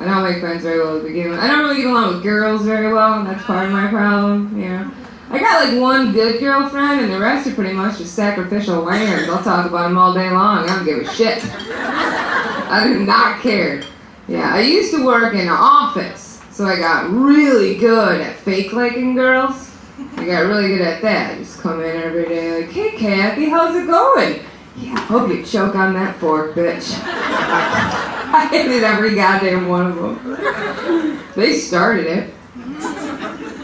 I don't make friends very well to begin with. I don't really get along with girls very well, and that's part of my problem, you know. I got like one good girlfriend, and the rest are pretty much just sacrificial lambs. I'll talk about them all day long. I don't give a shit. I do not care. Yeah, I used to work in an office, so I got really good at fake liking girls. I got really good at that. Just come in every day like, hey Kathy, how's it going? Yeah, hope you choke on that fork, bitch. I hated every goddamn one of them. They started it.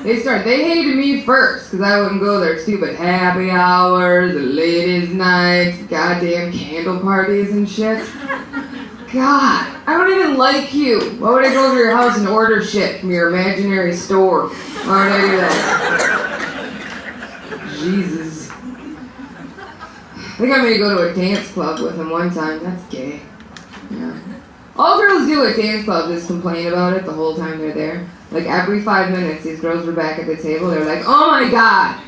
They started. They hated me first because I wouldn't go their stupid happy hours, the ladies' nights, goddamn candle parties and shit. God, I don't even like you. Why would I go to your house and order shit from your imaginary store? Why would I do that? Jesus. They got me to go to a dance club with him one time. That's gay. Yeah. All girls do at dance clubs is complain about it the whole time they're there. Like every five minutes, these girls were back at the table. They're like, "Oh my god,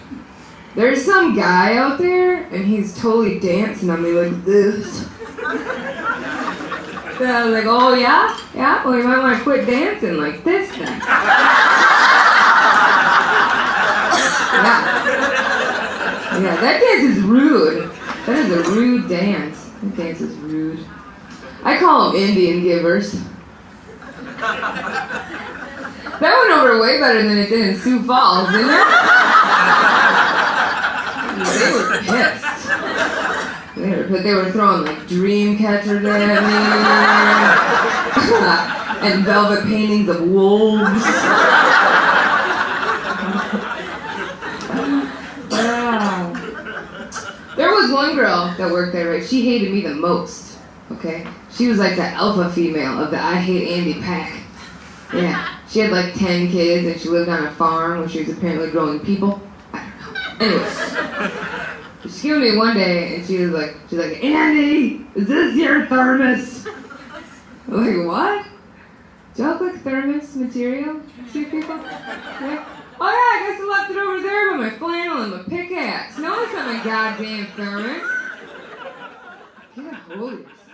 there's some guy out there, and he's totally dancing on me like this." So I was like, "Oh yeah, yeah. Well, you might want to quit dancing like this then." yeah. Yeah, that dance is rude. That is a rude dance. That dance is rude. I call them Indian givers. That went over way better than it did in Sioux Falls, didn't it? they were pissed. They were, they were throwing like dream catchers at me and velvet paintings of wolves. There was one girl that worked there, right? She hated me the most. Okay, she was like the alpha female of the I Hate Andi pack. Yeah, she had like ten kids and she lived on a farm where she was apparently growing people. I don't know. Anyway, she came to me one day and she was like, she's like, Andi, is this your thermos? I'm like, what? Do y'all like thermos material, street people? Yeah. Oh yeah, I guess I left it over there with my flannel and my pickaxe. No, it's not my goddamn thermos. Get a hold of yourself.